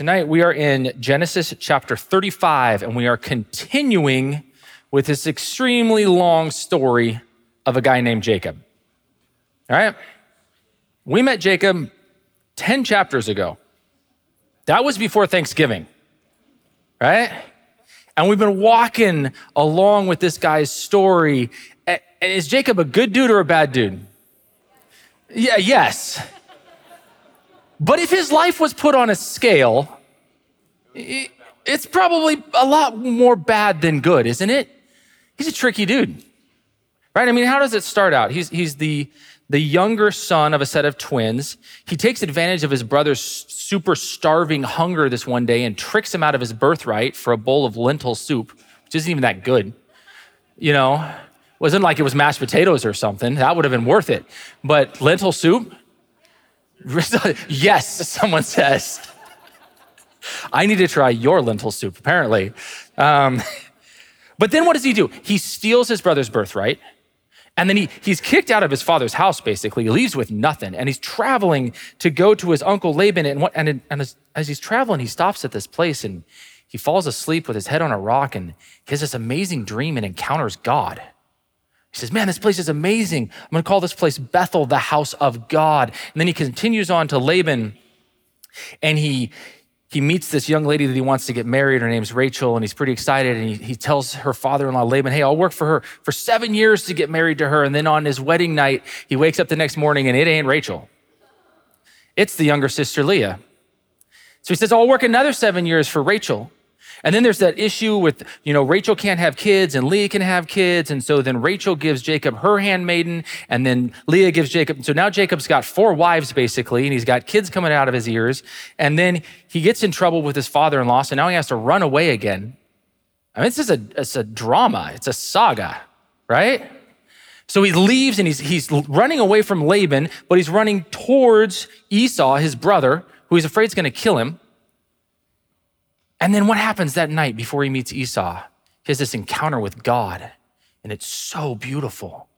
Tonight we are in Genesis chapter 35, and we are continuing with this extremely long story of a guy named Jacob. All right? We met Jacob 10 chapters ago. That was before Thanksgiving, right? And we've been walking along with this guy's story. Is Jacob a good dude or a bad dude? Yeah, yes. But if his life was put on a scale, it's probably a lot more bad than good, isn't it? He's a tricky dude, right? I mean, how does it start out? He's, he's the, the younger son of a set of twins. He takes advantage of his brother's super starving hunger this one day and tricks him out of his birthright for a bowl of lentil soup, which isn't even that good. You know, wasn't like it was mashed potatoes or something. That would have been worth it. But lentil soup, yes, someone says. I need to try your lentil soup, apparently. Um, but then what does he do? He steals his brother's birthright. And then he, he's kicked out of his father's house, basically. He leaves with nothing. And he's traveling to go to his uncle Laban. And, what, and, and as, as he's traveling, he stops at this place and he falls asleep with his head on a rock. And he has this amazing dream and encounters God. He says, Man, this place is amazing. I'm going to call this place Bethel, the house of God. And then he continues on to Laban and he, he meets this young lady that he wants to get married. Her name's Rachel, and he's pretty excited. And he, he tells her father in law, Laban, Hey, I'll work for her for seven years to get married to her. And then on his wedding night, he wakes up the next morning and it ain't Rachel, it's the younger sister Leah. So he says, I'll work another seven years for Rachel. And then there's that issue with, you know, Rachel can't have kids and Leah can have kids. And so then Rachel gives Jacob her handmaiden and then Leah gives Jacob. And so now Jacob's got four wives basically, and he's got kids coming out of his ears. And then he gets in trouble with his father in law. So now he has to run away again. I mean, this is a, it's a drama, it's a saga, right? So he leaves and he's, he's running away from Laban, but he's running towards Esau, his brother, who he's afraid is going to kill him. And then what happens that night before he meets Esau? He has this encounter with God, and it's so beautiful.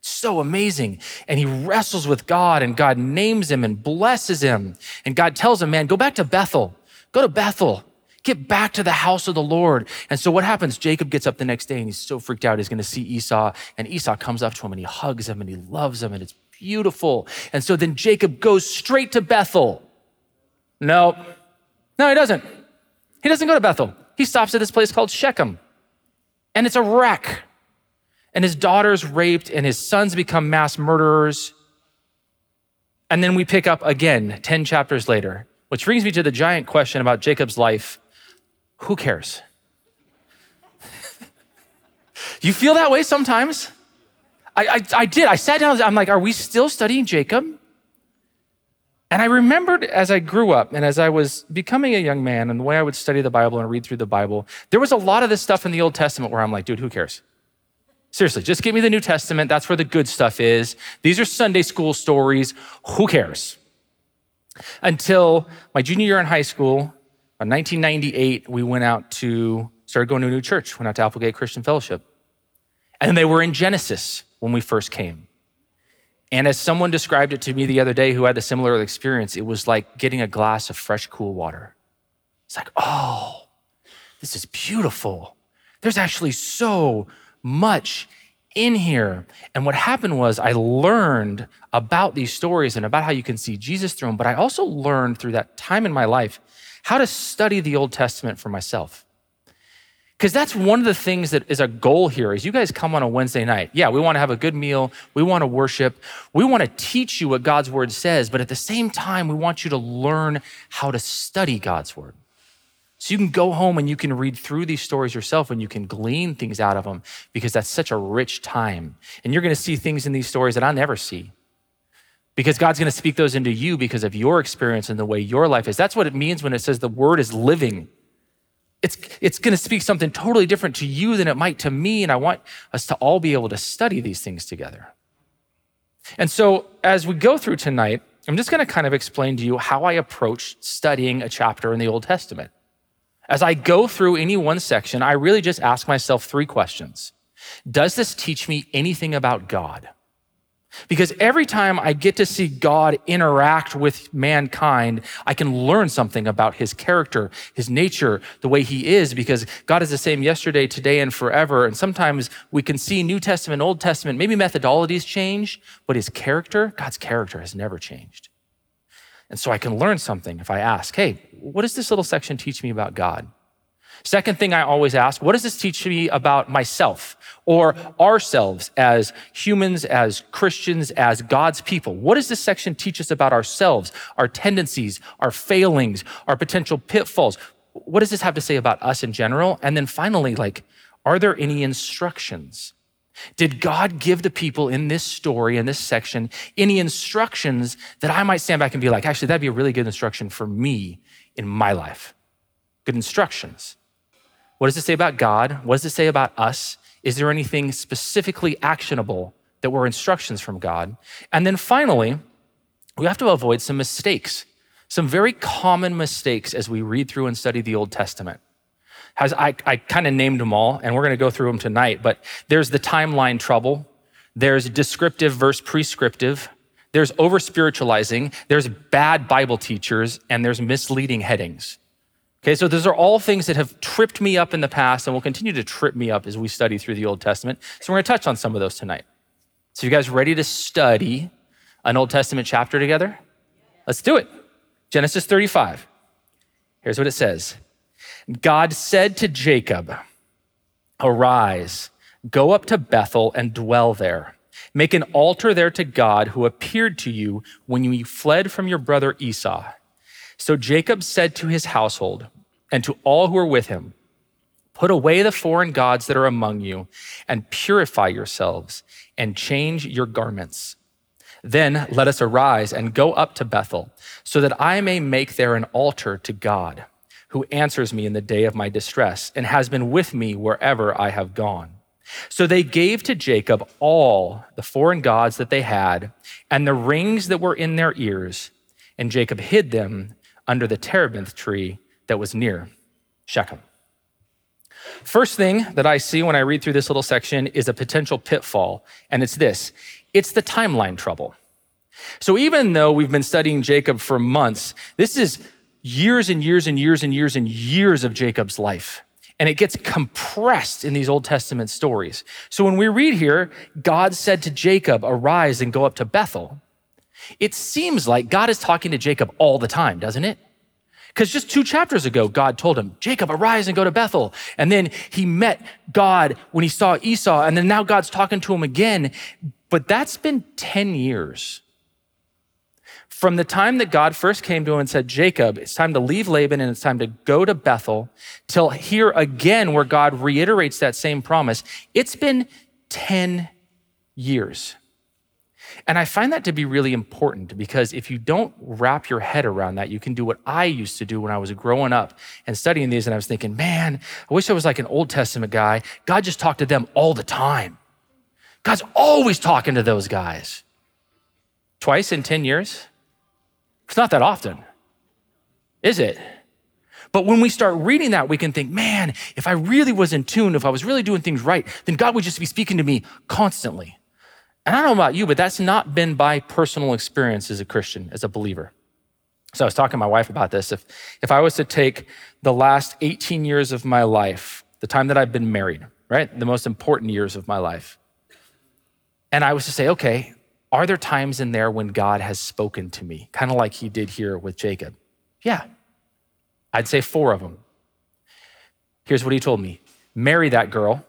So amazing. And he wrestles with God, and God names him and blesses him. And God tells him, Man, go back to Bethel. Go to Bethel. Get back to the house of the Lord. And so what happens? Jacob gets up the next day and he's so freaked out. He's going to see Esau. And Esau comes up to him and he hugs him and he loves him. And it's beautiful. And so then Jacob goes straight to Bethel. No, no, he doesn't. He doesn't go to Bethel. He stops at this place called Shechem. And it's a wreck. And his daughter's raped, and his sons become mass murderers. And then we pick up again 10 chapters later, which brings me to the giant question about Jacob's life who cares? you feel that way sometimes? I, I, I, did. I sat down, I'm like, are we still studying Jacob? And I remembered as I grew up and as I was becoming a young man and the way I would study the Bible and read through the Bible, there was a lot of this stuff in the Old Testament where I'm like, dude, who cares? Seriously, just give me the New Testament. That's where the good stuff is. These are Sunday school stories. Who cares? Until my junior year in high school, in 1998, we went out to, started going to a new church, went out to Applegate Christian Fellowship. And they were in Genesis when we first came. And as someone described it to me the other day who had a similar experience, it was like getting a glass of fresh, cool water. It's like, oh, this is beautiful. There's actually so much in here. And what happened was I learned about these stories and about how you can see Jesus through them, but I also learned through that time in my life how to study the Old Testament for myself. Because that's one of the things that is a goal here is you guys come on a Wednesday night. Yeah, we want to have a good meal. We want to worship. We want to teach you what God's word says, but at the same time, we want you to learn how to study God's word. So you can go home and you can read through these stories yourself and you can glean things out of them because that's such a rich time. And you're going to see things in these stories that I never see. Because God's going to speak those into you because of your experience and the way your life is. That's what it means when it says the word is living it's, it's going to speak something totally different to you than it might to me. And I want us to all be able to study these things together. And so, as we go through tonight, I'm just going to kind of explain to you how I approach studying a chapter in the Old Testament. As I go through any one section, I really just ask myself three questions Does this teach me anything about God? Because every time I get to see God interact with mankind, I can learn something about his character, his nature, the way he is, because God is the same yesterday, today, and forever. And sometimes we can see New Testament, Old Testament, maybe methodologies change, but his character, God's character has never changed. And so I can learn something if I ask, hey, what does this little section teach me about God? Second thing I always ask, what does this teach me about myself or ourselves as humans, as Christians, as God's people? What does this section teach us about ourselves, our tendencies, our failings, our potential pitfalls? What does this have to say about us in general? And then finally, like, are there any instructions? Did God give the people in this story, in this section, any instructions that I might stand back and be like, actually, that'd be a really good instruction for me in my life? Good instructions. What does it say about God? What does it say about us? Is there anything specifically actionable that were instructions from God? And then finally, we have to avoid some mistakes, some very common mistakes as we read through and study the Old Testament. As I, I kind of named them all, and we're going to go through them tonight, but there's the timeline trouble, there's descriptive versus prescriptive, there's over spiritualizing, there's bad Bible teachers, and there's misleading headings. Okay, so those are all things that have tripped me up in the past and will continue to trip me up as we study through the Old Testament. So we're going to touch on some of those tonight. So, you guys ready to study an Old Testament chapter together? Let's do it. Genesis 35. Here's what it says God said to Jacob, Arise, go up to Bethel and dwell there. Make an altar there to God who appeared to you when you fled from your brother Esau. So Jacob said to his household, and to all who are with him, Put away the foreign gods that are among you, and purify yourselves, and change your garments. Then let us arise and go up to Bethel, so that I may make there an altar to God, who answers me in the day of my distress, and has been with me wherever I have gone. So they gave to Jacob all the foreign gods that they had, and the rings that were in their ears, and Jacob hid them under the terebinth tree that was near Shechem. First thing that I see when I read through this little section is a potential pitfall, and it's this it's the timeline trouble. So even though we've been studying Jacob for months, this is years and years and years and years and years of Jacob's life. And it gets compressed in these Old Testament stories. So when we read here, God said to Jacob, Arise and go up to Bethel. It seems like God is talking to Jacob all the time, doesn't it? Because just two chapters ago, God told him, Jacob, arise and go to Bethel. And then he met God when he saw Esau. And then now God's talking to him again. But that's been 10 years. From the time that God first came to him and said, Jacob, it's time to leave Laban and it's time to go to Bethel, till here again, where God reiterates that same promise, it's been 10 years. And I find that to be really important because if you don't wrap your head around that, you can do what I used to do when I was growing up and studying these. And I was thinking, man, I wish I was like an Old Testament guy. God just talked to them all the time. God's always talking to those guys. Twice in 10 years? It's not that often, is it? But when we start reading that, we can think, man, if I really was in tune, if I was really doing things right, then God would just be speaking to me constantly. And I don't know about you, but that's not been by personal experience as a Christian, as a believer. So I was talking to my wife about this. If, if I was to take the last 18 years of my life, the time that I've been married, right? The most important years of my life. And I was to say, okay, are there times in there when God has spoken to me, kind of like he did here with Jacob? Yeah. I'd say four of them. Here's what he told me marry that girl.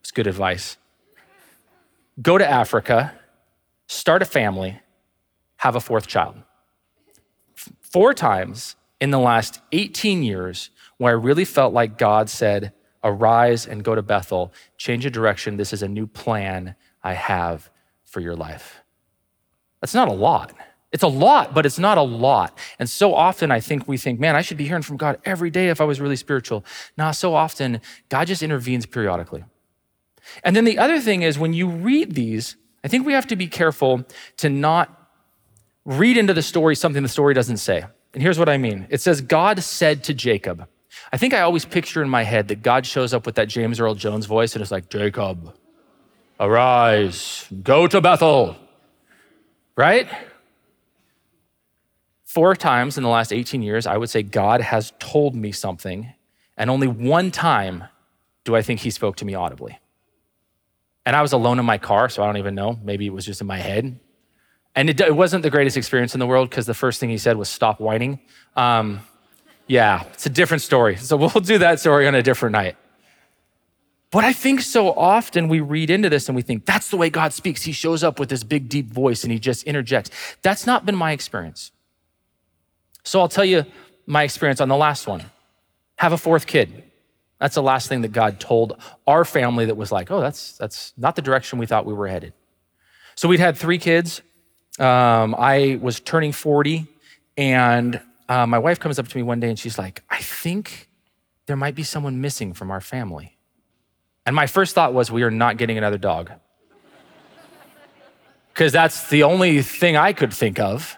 It's good advice go to Africa, start a family, have a fourth child. Four times in the last 18 years where I really felt like God said, Arise and go to Bethel, change a direction. This is a new plan I have for your life. That's not a lot. It's a lot, but it's not a lot. And so often I think we think, man, I should be hearing from God every day if I was really spiritual. Now, so often God just intervenes periodically. And then the other thing is when you read these, I think we have to be careful to not read into the story something the story doesn't say. And here's what I mean it says, God said to Jacob. I think I always picture in my head that God shows up with that James Earl Jones voice and it's like, Jacob. Arise, go to Bethel, right? Four times in the last 18 years, I would say God has told me something, and only one time do I think he spoke to me audibly. And I was alone in my car, so I don't even know. Maybe it was just in my head. And it, it wasn't the greatest experience in the world because the first thing he said was stop whining. Um, yeah, it's a different story. So we'll do that story on a different night. But I think so often we read into this and we think that's the way God speaks. He shows up with this big, deep voice and he just interjects. That's not been my experience. So I'll tell you my experience on the last one have a fourth kid. That's the last thing that God told our family that was like, oh, that's, that's not the direction we thought we were headed. So we'd had three kids. Um, I was turning 40, and uh, my wife comes up to me one day and she's like, I think there might be someone missing from our family. And my first thought was, we are not getting another dog. Because that's the only thing I could think of.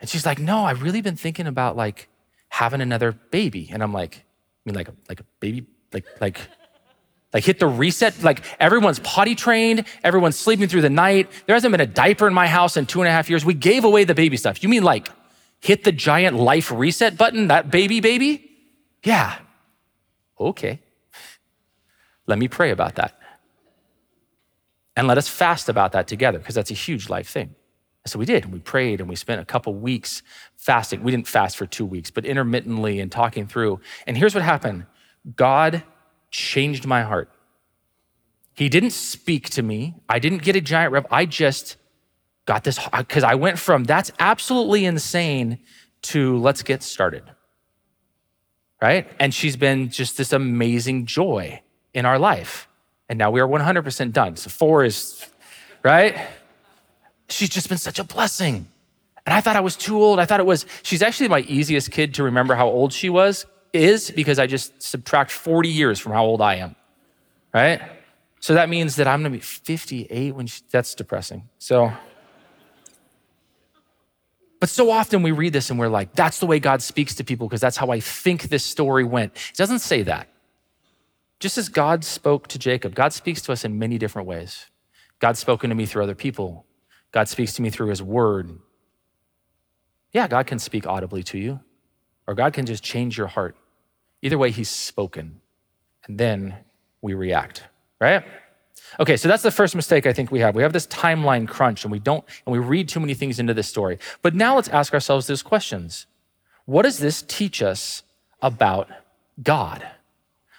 And she's like, No, I've really been thinking about like having another baby. And I'm like, mean, like like a baby, like, like, like hit the reset. Like everyone's potty trained, everyone's sleeping through the night. There hasn't been a diaper in my house in two and a half years. We gave away the baby stuff. You mean like hit the giant life reset button, that baby, baby? Yeah. Okay. Let me pray about that. And let us fast about that together, because that's a huge life thing. So we did. We prayed and we spent a couple weeks fasting. We didn't fast for two weeks, but intermittently and talking through. And here's what happened God changed my heart. He didn't speak to me. I didn't get a giant rev. I just got this because I went from that's absolutely insane to let's get started. Right? And she's been just this amazing joy in our life. And now we are 100% done. So four is, right? She's just been such a blessing. And I thought I was too old. I thought it was, she's actually my easiest kid to remember how old she was is because I just subtract 40 years from how old I am, right? So that means that I'm gonna be 58 when she, that's depressing. So, but so often we read this and we're like, that's the way God speaks to people because that's how I think this story went. It doesn't say that. Just as God spoke to Jacob, God speaks to us in many different ways. God's spoken to me through other people. God speaks to me through his word. Yeah, God can speak audibly to you or God can just change your heart. Either way, He's spoken. And then we react, right? Okay, so that's the first mistake I think we have. We have this timeline crunch and we don't, and we read too many things into this story. But now let's ask ourselves those questions. What does this teach us about God?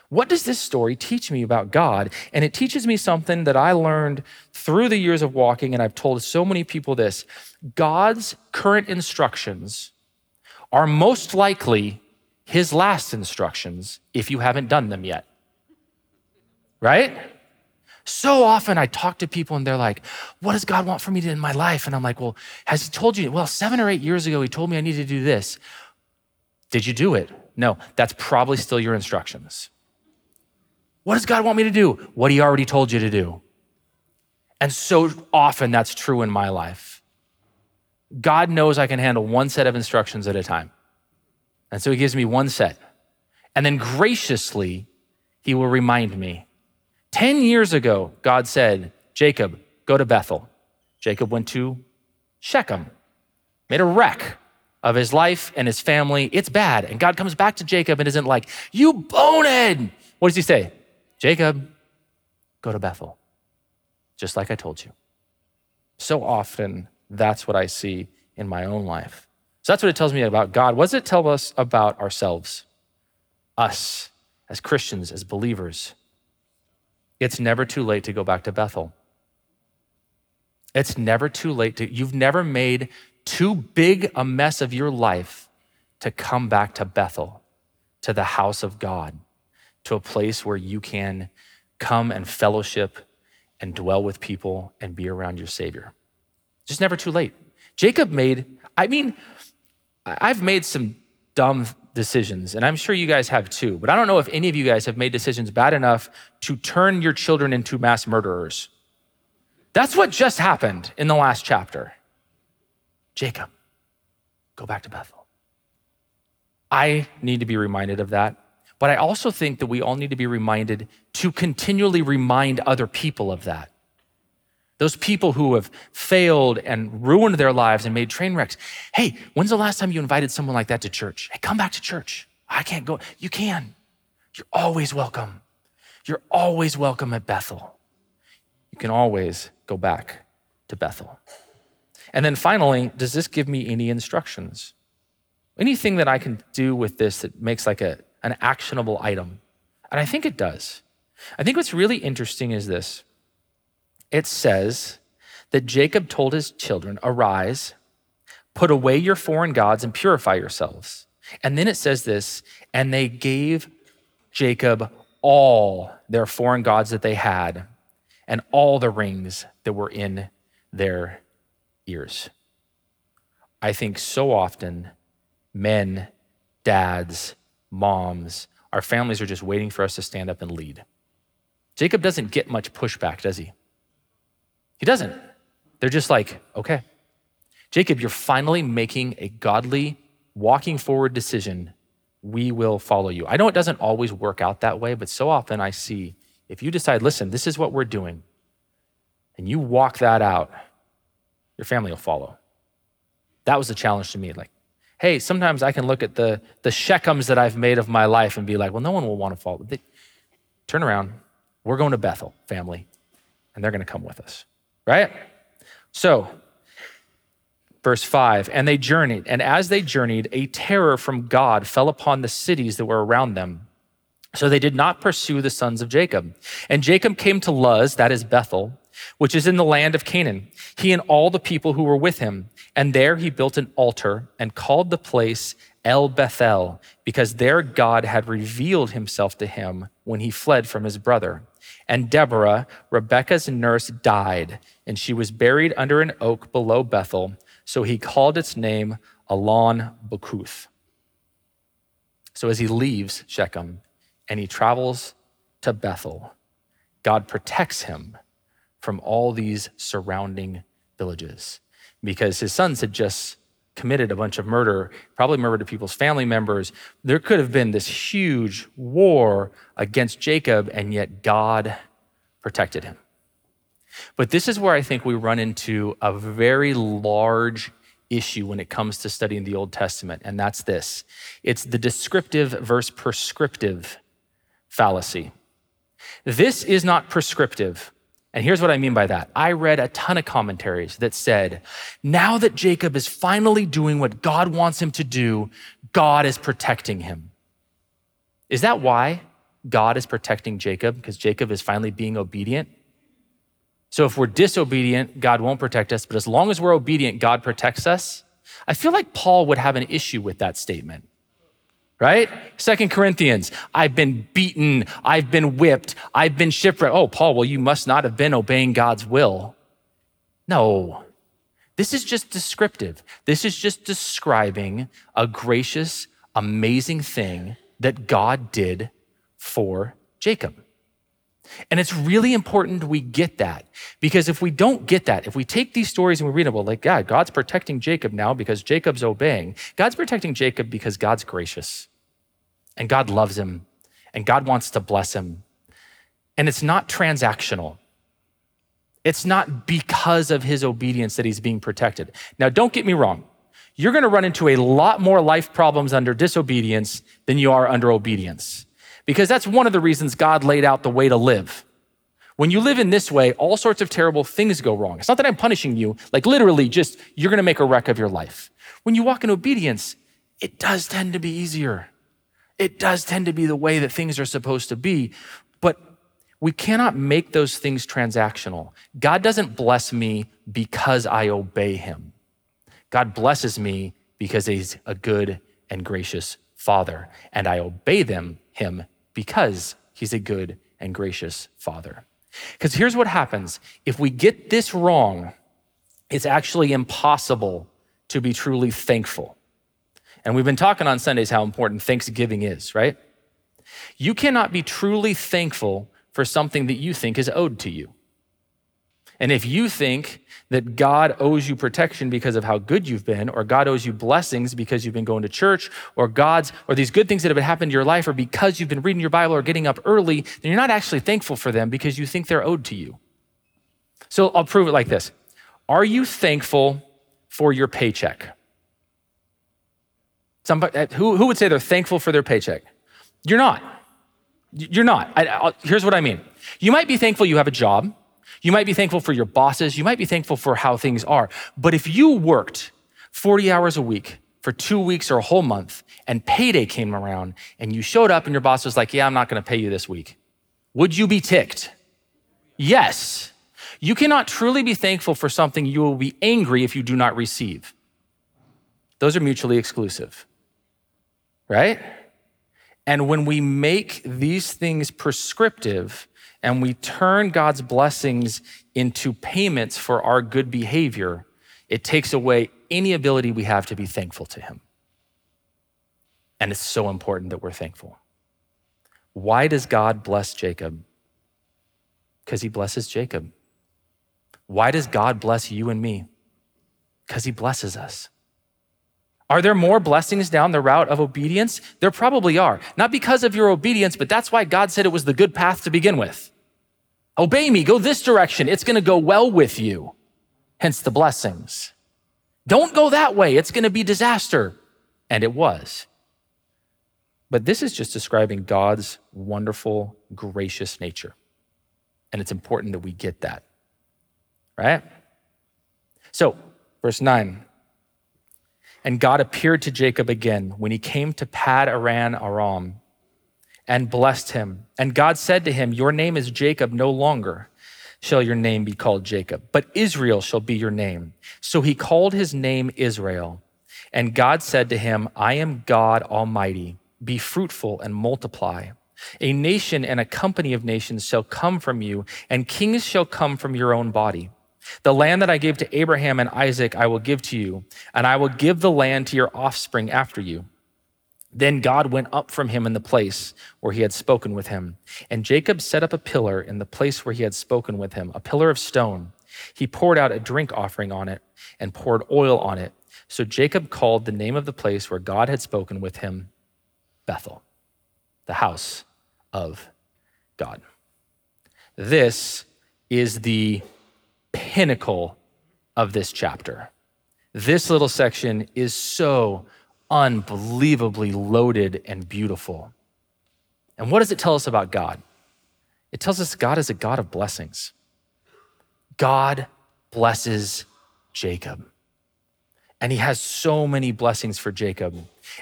What does this story teach me about God? And it teaches me something that I learned through the years of walking, and I've told so many people this God's current instructions are most likely his last instructions if you haven't done them yet. Right? So often I talk to people and they're like, What does God want for me to do in my life? And I'm like, Well, has He told you? Well, seven or eight years ago, He told me I needed to do this. Did you do it? No, that's probably still your instructions. What does God want me to do? What He already told you to do. And so often that's true in my life. God knows I can handle one set of instructions at a time. And so he gives me one set. And then graciously, he will remind me. 10 years ago, God said, Jacob, go to Bethel. Jacob went to Shechem, made a wreck of his life and his family. It's bad. And God comes back to Jacob and isn't like, You bonehead. What does he say? Jacob, go to Bethel, just like I told you. So often, that's what I see in my own life. So that's what it tells me about God. What does it tell us about ourselves? Us as Christians, as believers. It's never too late to go back to Bethel. It's never too late to, you've never made too big a mess of your life to come back to Bethel, to the house of God, to a place where you can come and fellowship and dwell with people and be around your Savior. Just never too late. Jacob made, I mean, I've made some dumb decisions, and I'm sure you guys have too, but I don't know if any of you guys have made decisions bad enough to turn your children into mass murderers. That's what just happened in the last chapter. Jacob, go back to Bethel. I need to be reminded of that. But I also think that we all need to be reminded to continually remind other people of that. Those people who have failed and ruined their lives and made train wrecks. Hey, when's the last time you invited someone like that to church? Hey, come back to church. I can't go. You can. You're always welcome. You're always welcome at Bethel. You can always go back to Bethel. And then finally, does this give me any instructions? Anything that I can do with this that makes like a, an actionable item? And I think it does. I think what's really interesting is this it says that Jacob told his children, Arise, put away your foreign gods, and purify yourselves. And then it says this, and they gave Jacob all their foreign gods that they had and all the rings that were in their ears. I think so often men, dads, moms, our families are just waiting for us to stand up and lead. Jacob doesn't get much pushback, does he? He doesn't. They're just like, okay, Jacob, you're finally making a godly, walking forward decision. We will follow you. I know it doesn't always work out that way, but so often I see if you decide, listen, this is what we're doing, and you walk that out, your family will follow. That was the challenge to me. Like, hey, sometimes I can look at the, the Shechems that I've made of my life and be like, well, no one will want to follow. They, turn around. We're going to Bethel, family, and they're going to come with us right? So, verse 5 and they journeyed, and as they journeyed, a terror from God fell upon the cities that were around them. So they did not pursue the sons of Jacob. And Jacob came to Luz, that is Bethel, which is in the land of Canaan, he and all the people who were with him. And there he built an altar and called the place El Bethel, because there God had revealed himself to him when he fled from his brother. And Deborah, Rebekah's nurse, died, and she was buried under an oak below Bethel. So he called its name Alon Bachuth. So as he leaves Shechem and he travels to Bethel, God protects him from all these surrounding villages because his sons had just committed a bunch of murder, probably murdered people's family members. There could have been this huge war against Jacob, and yet God protected him. But this is where I think we run into a very large issue when it comes to studying the Old Testament, and that's this it's the descriptive versus prescriptive fallacy. This is not prescriptive. And here's what I mean by that. I read a ton of commentaries that said, now that Jacob is finally doing what God wants him to do, God is protecting him. Is that why God is protecting Jacob? Because Jacob is finally being obedient? So if we're disobedient, God won't protect us. But as long as we're obedient, God protects us. I feel like Paul would have an issue with that statement right? Second Corinthians, I've been beaten, I've been whipped, I've been shipwrecked. Oh, Paul, well, you must not have been obeying God's will. No, this is just descriptive. This is just describing a gracious, amazing thing that God did for Jacob. And it's really important we get that because if we don't get that, if we take these stories and we read them, well, like God, God's protecting Jacob now because Jacob's obeying. God's protecting Jacob because God's gracious and God loves him and God wants to bless him. And it's not transactional. It's not because of his obedience that he's being protected. Now, don't get me wrong. You're going to run into a lot more life problems under disobedience than you are under obedience because that's one of the reasons God laid out the way to live. When you live in this way, all sorts of terrible things go wrong. It's not that I'm punishing you, like literally, just you're gonna make a wreck of your life. When you walk in obedience, it does tend to be easier. It does tend to be the way that things are supposed to be, but we cannot make those things transactional. God doesn't bless me because I obey him. God blesses me because he's a good and gracious father, and I obey them, him because he's a good and gracious father. Because here's what happens if we get this wrong, it's actually impossible to be truly thankful. And we've been talking on Sundays how important Thanksgiving is, right? You cannot be truly thankful for something that you think is owed to you. And if you think that God owes you protection because of how good you've been, or God owes you blessings because you've been going to church, or God's, or these good things that have happened in your life, or because you've been reading your Bible or getting up early, then you're not actually thankful for them because you think they're owed to you. So I'll prove it like this Are you thankful for your paycheck? Somebody, uh, who, who would say they're thankful for their paycheck? You're not. You're not. I, here's what I mean. You might be thankful you have a job. You might be thankful for your bosses. You might be thankful for how things are. But if you worked 40 hours a week for two weeks or a whole month and payday came around and you showed up and your boss was like, Yeah, I'm not going to pay you this week, would you be ticked? Yes. You cannot truly be thankful for something you will be angry if you do not receive. Those are mutually exclusive, right? And when we make these things prescriptive, and we turn God's blessings into payments for our good behavior, it takes away any ability we have to be thankful to Him. And it's so important that we're thankful. Why does God bless Jacob? Because He blesses Jacob. Why does God bless you and me? Because He blesses us. Are there more blessings down the route of obedience? There probably are. Not because of your obedience, but that's why God said it was the good path to begin with. Obey me, go this direction. It's going to go well with you. Hence the blessings. Don't go that way. It's going to be disaster. And it was. But this is just describing God's wonderful, gracious nature. And it's important that we get that. Right? So, verse 9 and God appeared to Jacob again when he came to Pad Aram Aram and blessed him. And God said to him, Your name is Jacob no longer shall your name be called Jacob, but Israel shall be your name. So he called his name Israel. And God said to him, I am God Almighty. Be fruitful and multiply. A nation and a company of nations shall come from you, and kings shall come from your own body. The land that I gave to Abraham and Isaac, I will give to you, and I will give the land to your offspring after you. Then God went up from him in the place where he had spoken with him. And Jacob set up a pillar in the place where he had spoken with him, a pillar of stone. He poured out a drink offering on it and poured oil on it. So Jacob called the name of the place where God had spoken with him Bethel, the house of God. This is the pinnacle of this chapter. This little section is so unbelievably loaded and beautiful. And what does it tell us about God? It tells us God is a God of blessings. God blesses Jacob. And he has so many blessings for Jacob.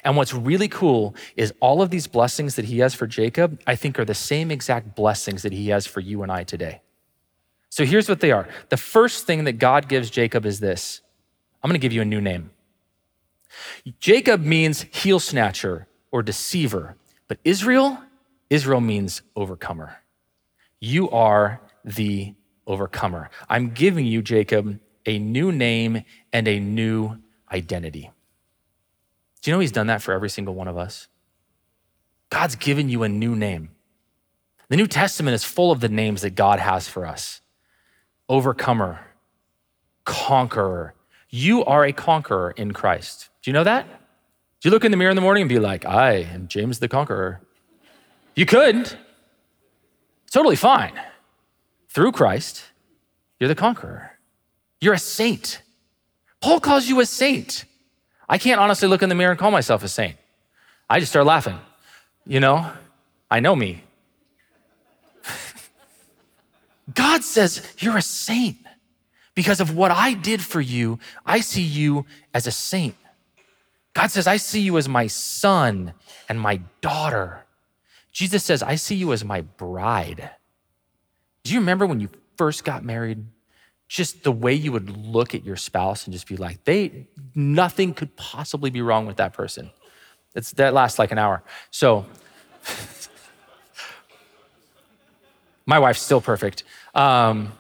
And what's really cool is all of these blessings that he has for Jacob, I think, are the same exact blessings that he has for you and I today. So here's what they are. The first thing that God gives Jacob is this I'm going to give you a new name. Jacob means heel snatcher or deceiver, but Israel, Israel means overcomer. You are the overcomer. I'm giving you, Jacob, a new name and a new identity. Do you know he's done that for every single one of us? God's given you a new name. The New Testament is full of the names that God has for us overcomer, conqueror. You are a conqueror in Christ. Do you know that? Do you look in the mirror in the morning and be like, I am James the Conqueror? You couldn't. totally fine. Through Christ, you're the conqueror. You're a saint. Paul calls you a saint. I can't honestly look in the mirror and call myself a saint. I just start laughing. You know, I know me. God says, You're a saint. Because of what I did for you, I see you as a saint. God says, I see you as my son and my daughter. Jesus says, I see you as my bride. Do you remember when you first got married? Just the way you would look at your spouse and just be like, they nothing could possibly be wrong with that person. It's, that lasts like an hour. So my wife's still perfect. Um,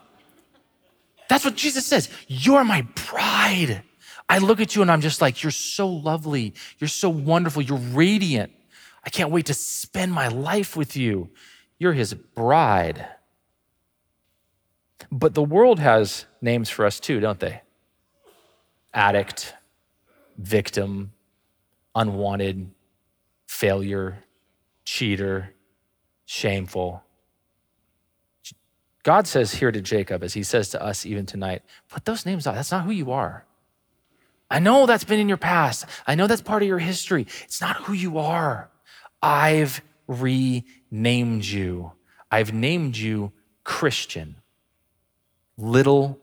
that's what Jesus says. You're my bride. I look at you and I'm just like, you're so lovely. You're so wonderful. You're radiant. I can't wait to spend my life with you. You're his bride. But the world has names for us too, don't they? Addict, victim, unwanted, failure, cheater, shameful. God says here to Jacob, as he says to us even tonight, put those names out. That's not who you are. I know that's been in your past. I know that's part of your history. It's not who you are. I've renamed you. I've named you Christian, little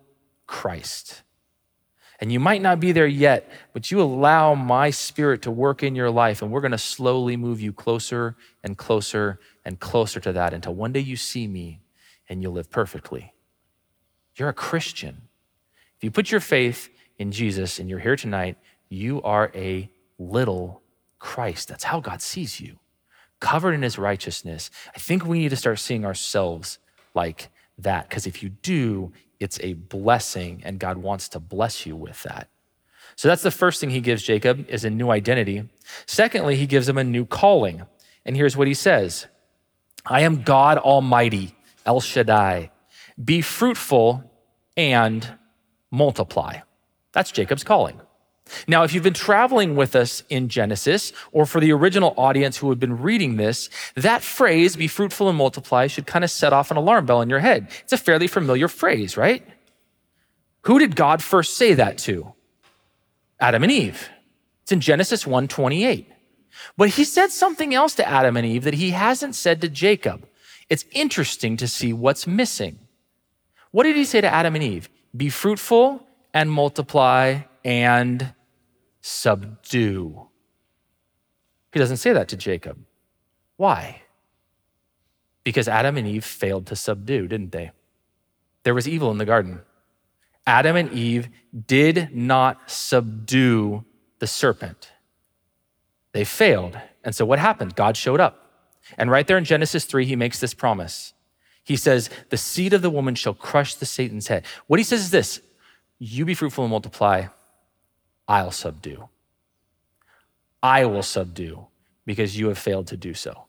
Christ. And you might not be there yet, but you allow my spirit to work in your life, and we're going to slowly move you closer and closer and closer to that until one day you see me and you'll live perfectly. You're a Christian. If you put your faith in Jesus and you're here tonight, you are a little Christ. That's how God sees you, covered in his righteousness. I think we need to start seeing ourselves like that, because if you do, it's a blessing, and God wants to bless you with that. So that's the first thing he gives Jacob is a new identity. Secondly, he gives him a new calling. And here's what he says I am God Almighty, El Shaddai. Be fruitful and multiply. That's Jacob's calling. Now, if you've been traveling with us in Genesis, or for the original audience who have been reading this, that phrase, be fruitful and multiply, should kind of set off an alarm bell in your head. It's a fairly familiar phrase, right? Who did God first say that to? Adam and Eve. It's in Genesis 1:28. But he said something else to Adam and Eve that he hasn't said to Jacob. It's interesting to see what's missing. What did he say to Adam and Eve? Be fruitful and multiply and subdue. He doesn't say that to Jacob. Why? Because Adam and Eve failed to subdue, didn't they? There was evil in the garden. Adam and Eve did not subdue the serpent. They failed. And so what happened? God showed up. And right there in Genesis 3, he makes this promise. He says, The seed of the woman shall crush the Satan's head. What he says is this You be fruitful and multiply, I'll subdue. I will subdue because you have failed to do so.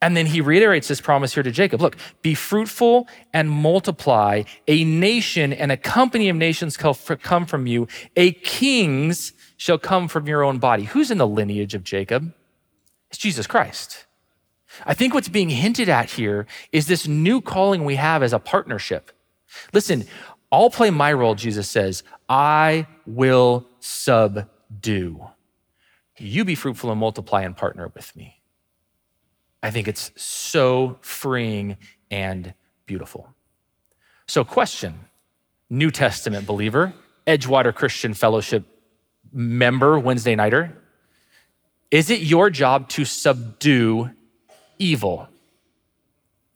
And then he reiterates this promise here to Jacob look, be fruitful and multiply. A nation and a company of nations come from you. A kings shall come from your own body. Who's in the lineage of Jacob? It's Jesus Christ. I think what's being hinted at here is this new calling we have as a partnership. Listen, I'll play my role, Jesus says. I will subdue. You be fruitful and multiply and partner with me. I think it's so freeing and beautiful. So, question New Testament believer, Edgewater Christian Fellowship member, Wednesday Nighter, is it your job to subdue evil?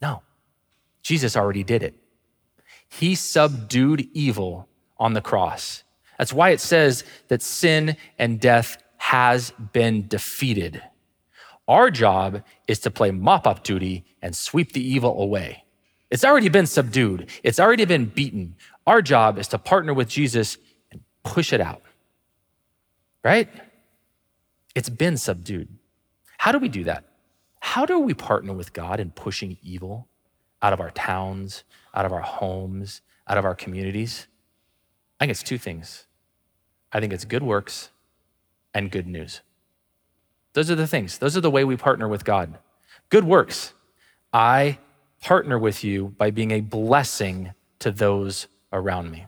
No. Jesus already did it. He subdued evil on the cross. That's why it says that sin and death has been defeated. Our job is to play mop up duty and sweep the evil away. It's already been subdued, it's already been beaten. Our job is to partner with Jesus and push it out. Right? It's been subdued. How do we do that? How do we partner with God in pushing evil out of our towns, out of our homes, out of our communities? I think it's two things. I think it's good works and good news. Those are the things. Those are the way we partner with God. Good works. I partner with you by being a blessing to those around me.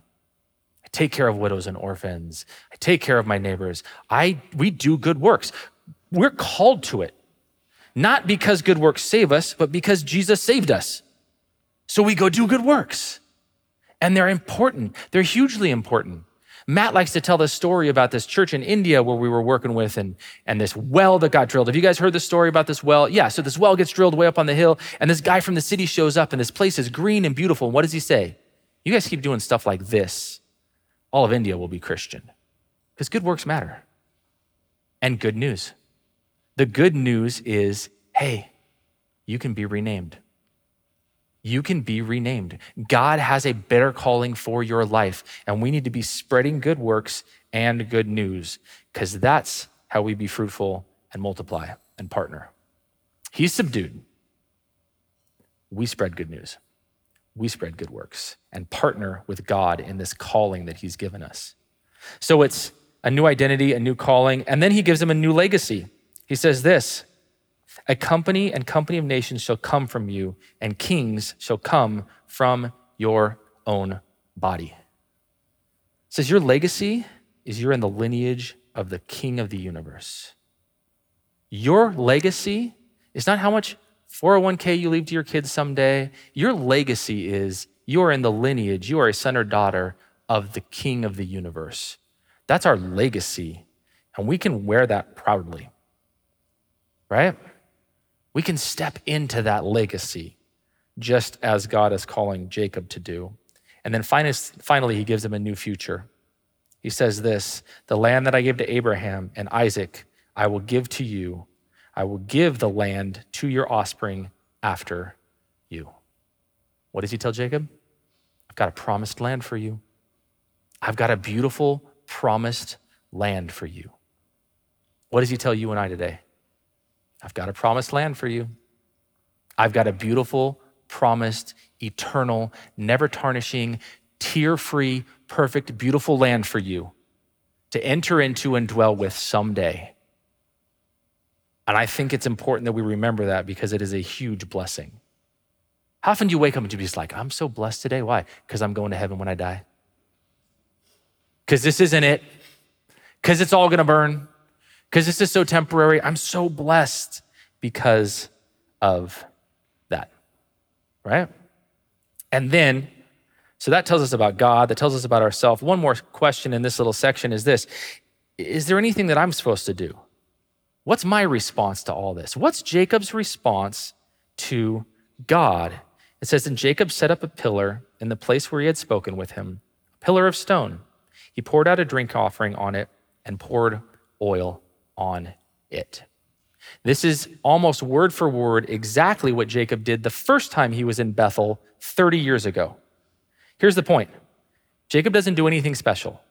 I take care of widows and orphans. I take care of my neighbors. I we do good works. We're called to it. Not because good works save us, but because Jesus saved us. So we go do good works. And they're important. They're hugely important. Matt likes to tell this story about this church in India where we were working with and, and this well that got drilled. Have you guys heard the story about this well? Yeah, so this well gets drilled way up on the hill, and this guy from the city shows up, and this place is green and beautiful. And what does he say? You guys keep doing stuff like this, all of India will be Christian. Because good works matter. And good news. The good news is hey, you can be renamed you can be renamed. God has a better calling for your life, and we need to be spreading good works and good news because that's how we be fruitful and multiply and partner. He's subdued. We spread good news. we spread good works and partner with God in this calling that He's given us. So it's a new identity, a new calling, and then He gives them a new legacy. He says this A company and company of nations shall come from you, and kings shall come from your own body. It says, Your legacy is you're in the lineage of the king of the universe. Your legacy is not how much 401k you leave to your kids someday. Your legacy is you are in the lineage, you are a son or daughter of the king of the universe. That's our legacy, and we can wear that proudly, right? We can step into that legacy just as God is calling Jacob to do. And then finally, he gives him a new future. He says this The land that I gave to Abraham and Isaac, I will give to you. I will give the land to your offspring after you. What does he tell Jacob? I've got a promised land for you. I've got a beautiful, promised land for you. What does he tell you and I today? I've got a promised land for you. I've got a beautiful, promised, eternal, never tarnishing, tear free, perfect, beautiful land for you to enter into and dwell with someday. And I think it's important that we remember that because it is a huge blessing. How often do you wake up and you're just like, I'm so blessed today? Why? Because I'm going to heaven when I die. Because this isn't it. Because it's all going to burn. Because this is so temporary. I'm so blessed because of that. Right? And then, so that tells us about God, that tells us about ourselves. One more question in this little section is this Is there anything that I'm supposed to do? What's my response to all this? What's Jacob's response to God? It says, And Jacob set up a pillar in the place where he had spoken with him, a pillar of stone. He poured out a drink offering on it and poured oil on it. This is almost word for word exactly what Jacob did the first time he was in Bethel 30 years ago. Here's the point Jacob doesn't do anything special.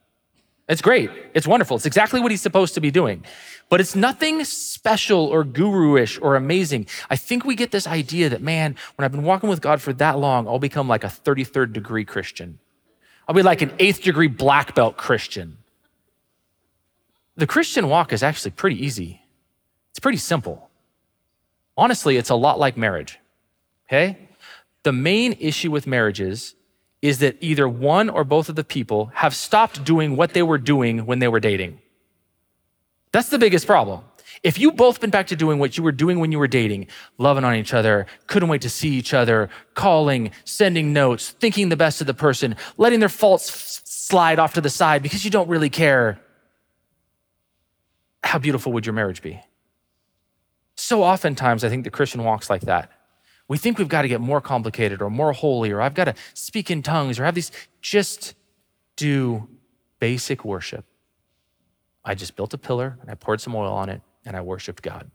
It's great. It's wonderful. It's exactly what he's supposed to be doing. But it's nothing special or guru-ish or amazing. I think we get this idea that, man, when I've been walking with God for that long, I'll become like a 33rd degree Christian. I'll be like an eighth degree black belt Christian. The Christian walk is actually pretty easy. It's pretty simple. Honestly, it's a lot like marriage. Okay? The main issue with marriages is that either one or both of the people have stopped doing what they were doing when they were dating. That's the biggest problem. If you both been back to doing what you were doing when you were dating, loving on each other, couldn't wait to see each other, calling, sending notes, thinking the best of the person, letting their faults slide off to the side because you don't really care, how beautiful would your marriage be? So oftentimes, I think the Christian walks like that. We think we've got to get more complicated or more holy, or I've got to speak in tongues or have these. Just do basic worship. I just built a pillar and I poured some oil on it and I worshiped God.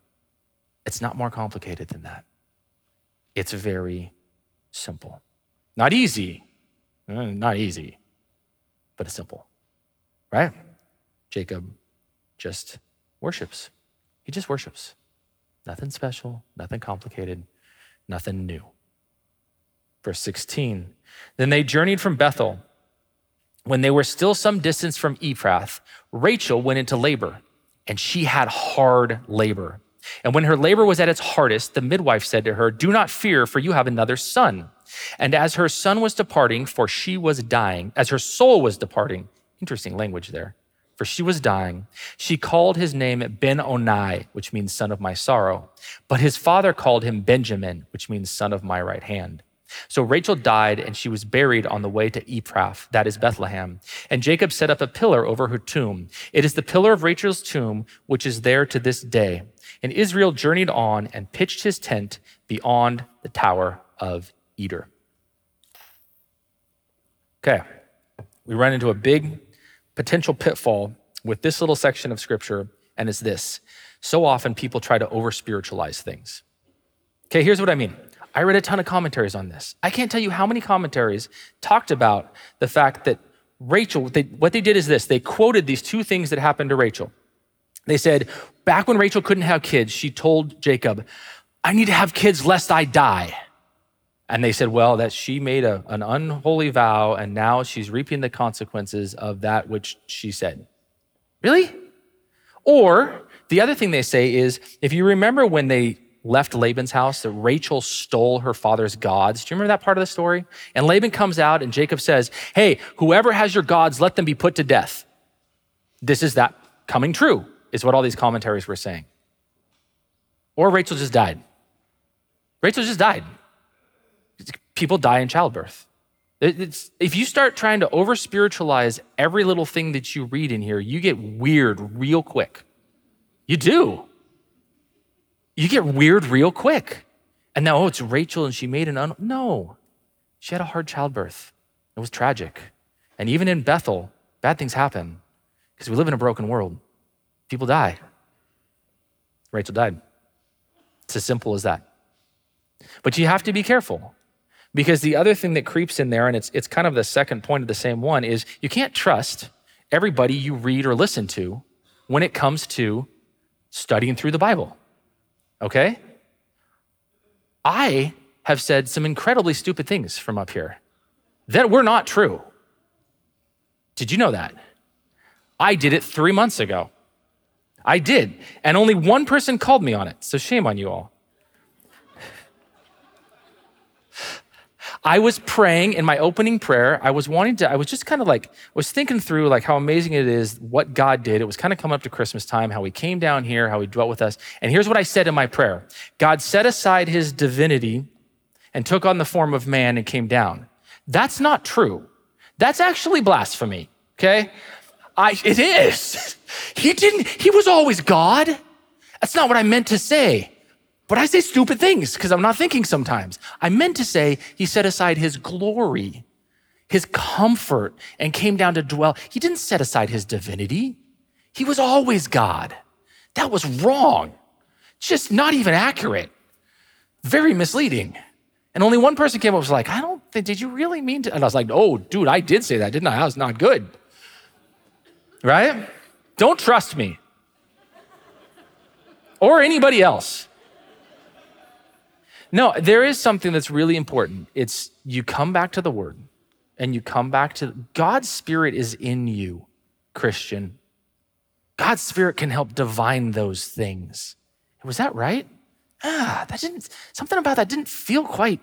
It's not more complicated than that. It's very simple. Not easy, uh, not easy, but it's simple, right? Jacob just worships. He just worships. Nothing special, nothing complicated nothing new. Verse 16 Then they journeyed from Bethel. When they were still some distance from Ephrath, Rachel went into labor, and she had hard labor. And when her labor was at its hardest, the midwife said to her, Do not fear, for you have another son. And as her son was departing, for she was dying, as her soul was departing, interesting language there, for she was dying. She called his name Ben Onai, which means son of my sorrow. But his father called him Benjamin, which means son of my right hand. So Rachel died, and she was buried on the way to Ephrath, that is Bethlehem. And Jacob set up a pillar over her tomb. It is the pillar of Rachel's tomb, which is there to this day. And Israel journeyed on and pitched his tent beyond the tower of Eder. Okay, we run into a big potential pitfall with this little section of scripture, and it's this. So often people try to over spiritualize things. Okay, here's what I mean. I read a ton of commentaries on this. I can't tell you how many commentaries talked about the fact that Rachel, they, what they did is this they quoted these two things that happened to Rachel. They said, back when Rachel couldn't have kids, she told Jacob, I need to have kids lest I die. And they said, well, that she made a, an unholy vow and now she's reaping the consequences of that which she said. Really? Or the other thing they say is if you remember when they left Laban's house, that Rachel stole her father's gods. Do you remember that part of the story? And Laban comes out and Jacob says, Hey, whoever has your gods, let them be put to death. This is that coming true, is what all these commentaries were saying. Or Rachel just died. Rachel just died. People die in childbirth. It's, if you start trying to over spiritualize every little thing that you read in here, you get weird real quick. You do. You get weird real quick. And now, oh, it's Rachel and she made an un. No, she had a hard childbirth. It was tragic. And even in Bethel, bad things happen because we live in a broken world. People die. Rachel died. It's as simple as that. But you have to be careful because the other thing that creeps in there, and it's, it's kind of the second point of the same one, is you can't trust everybody you read or listen to when it comes to studying through the Bible. Okay? I have said some incredibly stupid things from up here that were not true. Did you know that? I did it three months ago. I did. And only one person called me on it. So shame on you all. I was praying in my opening prayer. I was wanting to, I was just kind of like, was thinking through like how amazing it is what God did. It was kind of coming up to Christmas time, how he came down here, how he dwelt with us. And here's what I said in my prayer God set aside his divinity and took on the form of man and came down. That's not true. That's actually blasphemy, okay? I, it is. He didn't, he was always God. That's not what I meant to say. But I say stupid things because I'm not thinking sometimes. I meant to say he set aside his glory, his comfort, and came down to dwell. He didn't set aside his divinity. He was always God. That was wrong. Just not even accurate. Very misleading. And only one person came up and was like, I don't think, did you really mean to? And I was like, oh, dude, I did say that, didn't I? That was not good. Right? Don't trust me or anybody else. No, there is something that's really important. It's you come back to the word and you come back to God's spirit is in you, Christian. God's spirit can help divine those things. Was that right? Ah, that didn't, something about that didn't feel quite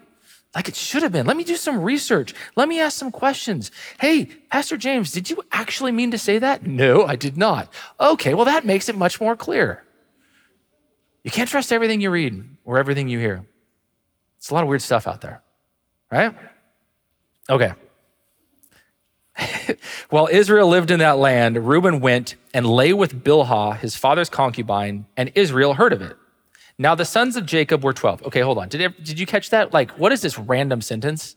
like it should have been. Let me do some research. Let me ask some questions. Hey, Pastor James, did you actually mean to say that? No, I did not. Okay, well, that makes it much more clear. You can't trust everything you read or everything you hear. It's a lot of weird stuff out there, right? Okay. While Israel lived in that land, Reuben went and lay with Bilhah, his father's concubine, and Israel heard of it. Now the sons of Jacob were 12. Okay, hold on. Did, did you catch that? Like, what is this random sentence?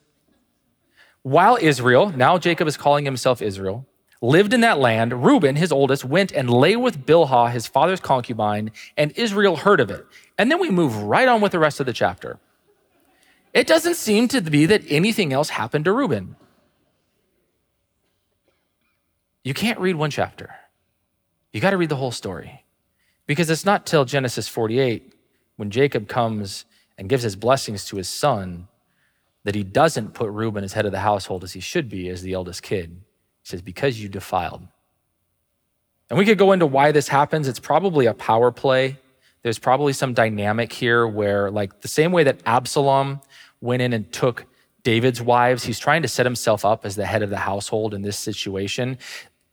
While Israel, now Jacob is calling himself Israel, lived in that land, Reuben, his oldest, went and lay with Bilhah, his father's concubine, and Israel heard of it. And then we move right on with the rest of the chapter. It doesn't seem to be that anything else happened to Reuben. You can't read one chapter. You got to read the whole story. Because it's not till Genesis 48 when Jacob comes and gives his blessings to his son that he doesn't put Reuben as head of the household as he should be as the eldest kid. He says, Because you defiled. And we could go into why this happens. It's probably a power play. There's probably some dynamic here where, like, the same way that Absalom went in and took David's wives. He's trying to set himself up as the head of the household in this situation.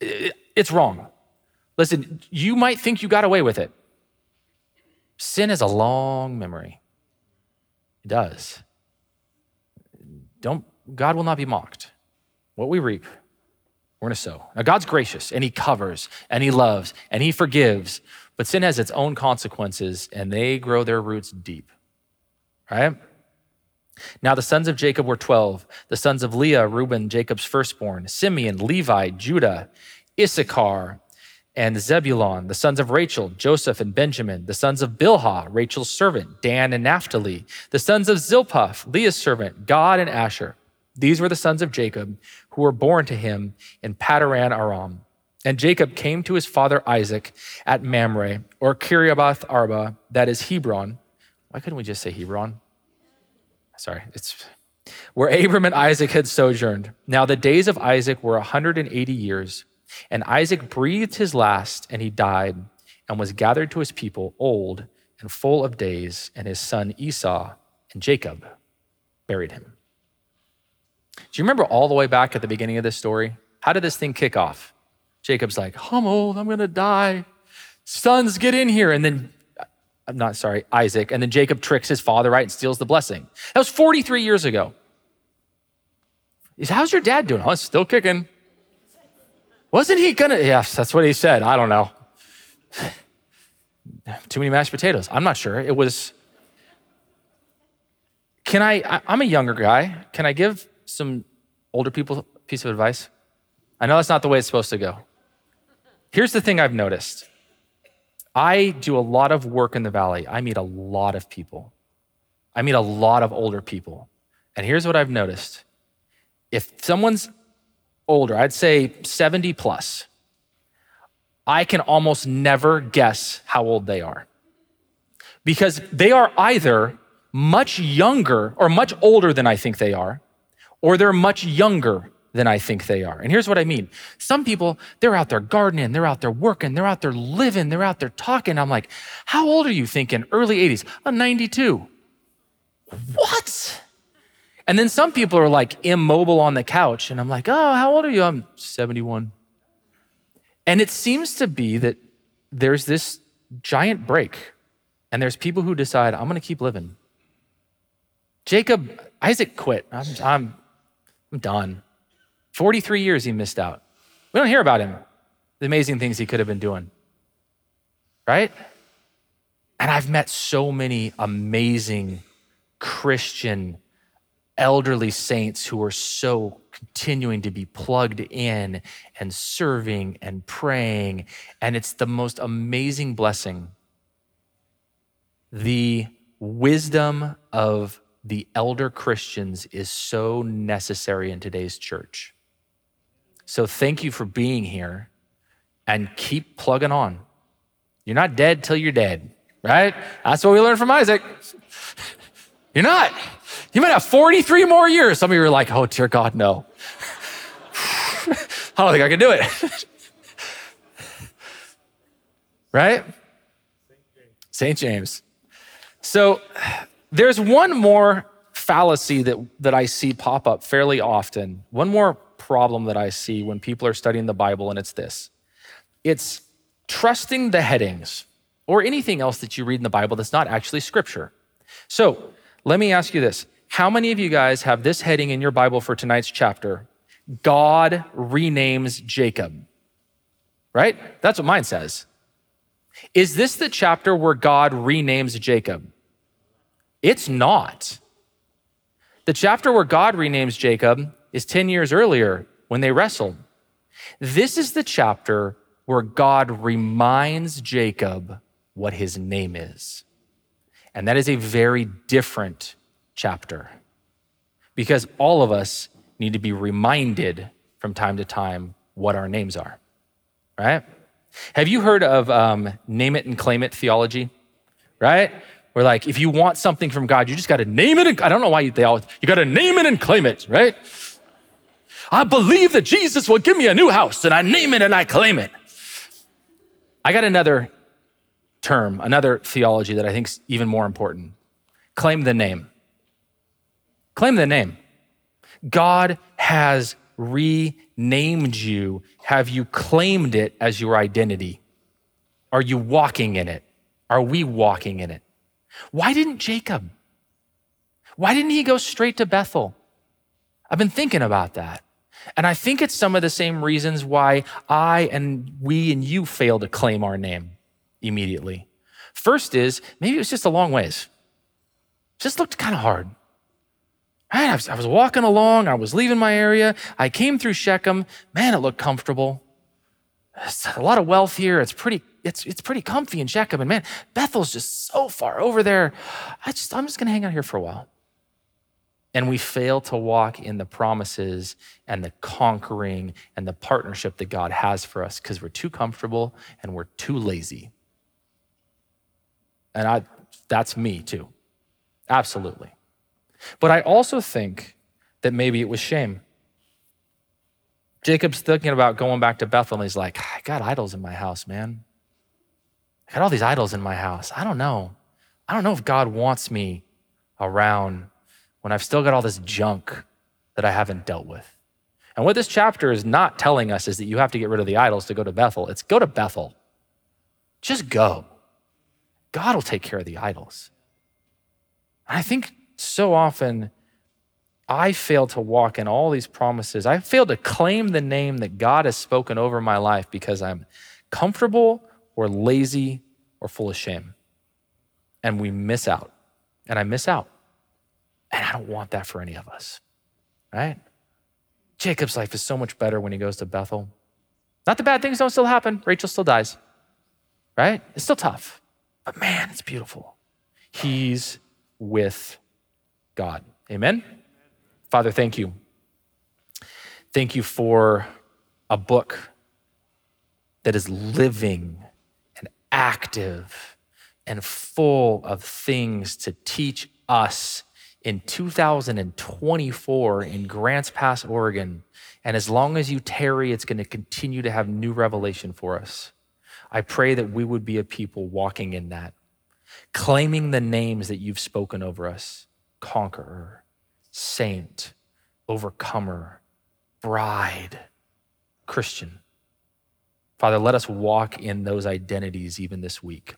It's wrong. Listen, you might think you got away with it. Sin has a long memory. It does. Don't, God will not be mocked. What we reap, we're going to sow. Now, God's gracious and He covers and He loves and He forgives, but sin has its own consequences and they grow their roots deep, right? Now the sons of Jacob were 12. The sons of Leah, Reuben, Jacob's firstborn, Simeon, Levi, Judah, Issachar, and Zebulon. The sons of Rachel, Joseph and Benjamin. The sons of Bilhah, Rachel's servant, Dan and Naphtali. The sons of Zilpah, Leah's servant, Gad and Asher. These were the sons of Jacob who were born to him in Paddan Aram. And Jacob came to his father Isaac at Mamre, or Kiriath Arba, that is Hebron. Why couldn't we just say Hebron? Sorry, it's where Abram and Isaac had sojourned. Now the days of Isaac were 180 years, and Isaac breathed his last, and he died, and was gathered to his people, old and full of days, and his son Esau and Jacob buried him. Do you remember all the way back at the beginning of this story? How did this thing kick off? Jacob's like, I'm old, I'm gonna die. Sons, get in here. And then, I'm not sorry, Isaac. And then Jacob tricks his father, right, and steals the blessing. That was 43 years ago. He Is how's your dad doing? Oh, still kicking. Wasn't he gonna? Yes, that's what he said. I don't know. Too many mashed potatoes. I'm not sure. It was. Can I? I'm a younger guy. Can I give some older people a piece of advice? I know that's not the way it's supposed to go. Here's the thing I've noticed I do a lot of work in the valley. I meet a lot of people. I meet a lot of older people. And here's what I've noticed if someone's older, I'd say 70 plus, I can almost never guess how old they are. Because they are either much younger or much older than I think they are, or they're much younger than I think they are. And here's what I mean some people, they're out there gardening, they're out there working, they're out there living, they're out there talking. I'm like, how old are you thinking? Early 80s. I'm 92. What? And then some people are like immobile on the couch, and I'm like, oh, how old are you? I'm 71. And it seems to be that there's this giant break, and there's people who decide, I'm gonna keep living. Jacob, Isaac quit. I'm, I'm, I'm done. 43 years he missed out. We don't hear about him, the amazing things he could have been doing. Right? And I've met so many amazing Christian elderly saints who are so continuing to be plugged in and serving and praying. And it's the most amazing blessing. The wisdom of the elder Christians is so necessary in today's church. So thank you for being here and keep plugging on. You're not dead till you're dead, right? That's what we learned from Isaac. You're not. You might have 43 more years. Some of you are like, oh, dear God, no. I don't think I can do it. right? St. James. So there's one more fallacy that, that I see pop up fairly often, one more problem that I see when people are studying the Bible, and it's this it's trusting the headings or anything else that you read in the Bible that's not actually scripture. So let me ask you this How many of you guys have this heading in your Bible for tonight's chapter? God renames Jacob. Right? That's what mine says. Is this the chapter where God renames Jacob? It's not. The chapter where God renames Jacob is 10 years earlier when they wrestled. This is the chapter where God reminds Jacob what his name is. And that is a very different chapter because all of us need to be reminded from time to time what our names are, right? Have you heard of um, name it and claim it theology, right? Where like, if you want something from God, you just got to name it. And, I don't know why they always, you got to name it and claim it, right? I believe that Jesus will give me a new house and I name it and I claim it. I got another term, another theology that I think is even more important. Claim the name. Claim the name. God has renamed you. Have you claimed it as your identity? Are you walking in it? Are we walking in it? Why didn't Jacob? Why didn't he go straight to Bethel? I've been thinking about that. And I think it's some of the same reasons why I and we and you fail to claim our name immediately. First is maybe it was just a long ways. Just looked kind of hard. I was, I was walking along, I was leaving my area, I came through Shechem. Man, it looked comfortable. It's a lot of wealth here. It's pretty, it's, it's pretty comfy in Shechem. And man, Bethel's just so far over there. I just, I'm just gonna hang out here for a while. And we fail to walk in the promises and the conquering and the partnership that God has for us because we're too comfortable and we're too lazy. And I, that's me too. Absolutely. But I also think that maybe it was shame. Jacob's thinking about going back to Bethel and he's like, I got idols in my house, man. I got all these idols in my house. I don't know. I don't know if God wants me around when I've still got all this junk that I haven't dealt with. And what this chapter is not telling us is that you have to get rid of the idols to go to Bethel. It's go to Bethel. Just go. God will take care of the idols. I think so often I fail to walk in all these promises. I fail to claim the name that God has spoken over my life because I'm comfortable or lazy or full of shame. And we miss out. And I miss out. And I don't want that for any of us, right? Jacob's life is so much better when he goes to Bethel. Not the bad things don't still happen. Rachel still dies, right? It's still tough. But man, it's beautiful. He's with God. Amen? Father, thank you. Thank you for a book that is living and active and full of things to teach us in 2024 in Grants Pass, Oregon. And as long as you tarry, it's going to continue to have new revelation for us. I pray that we would be a people walking in that, claiming the names that you've spoken over us conqueror, saint, overcomer, bride, Christian. Father, let us walk in those identities even this week.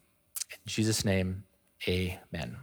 In Jesus' name, amen.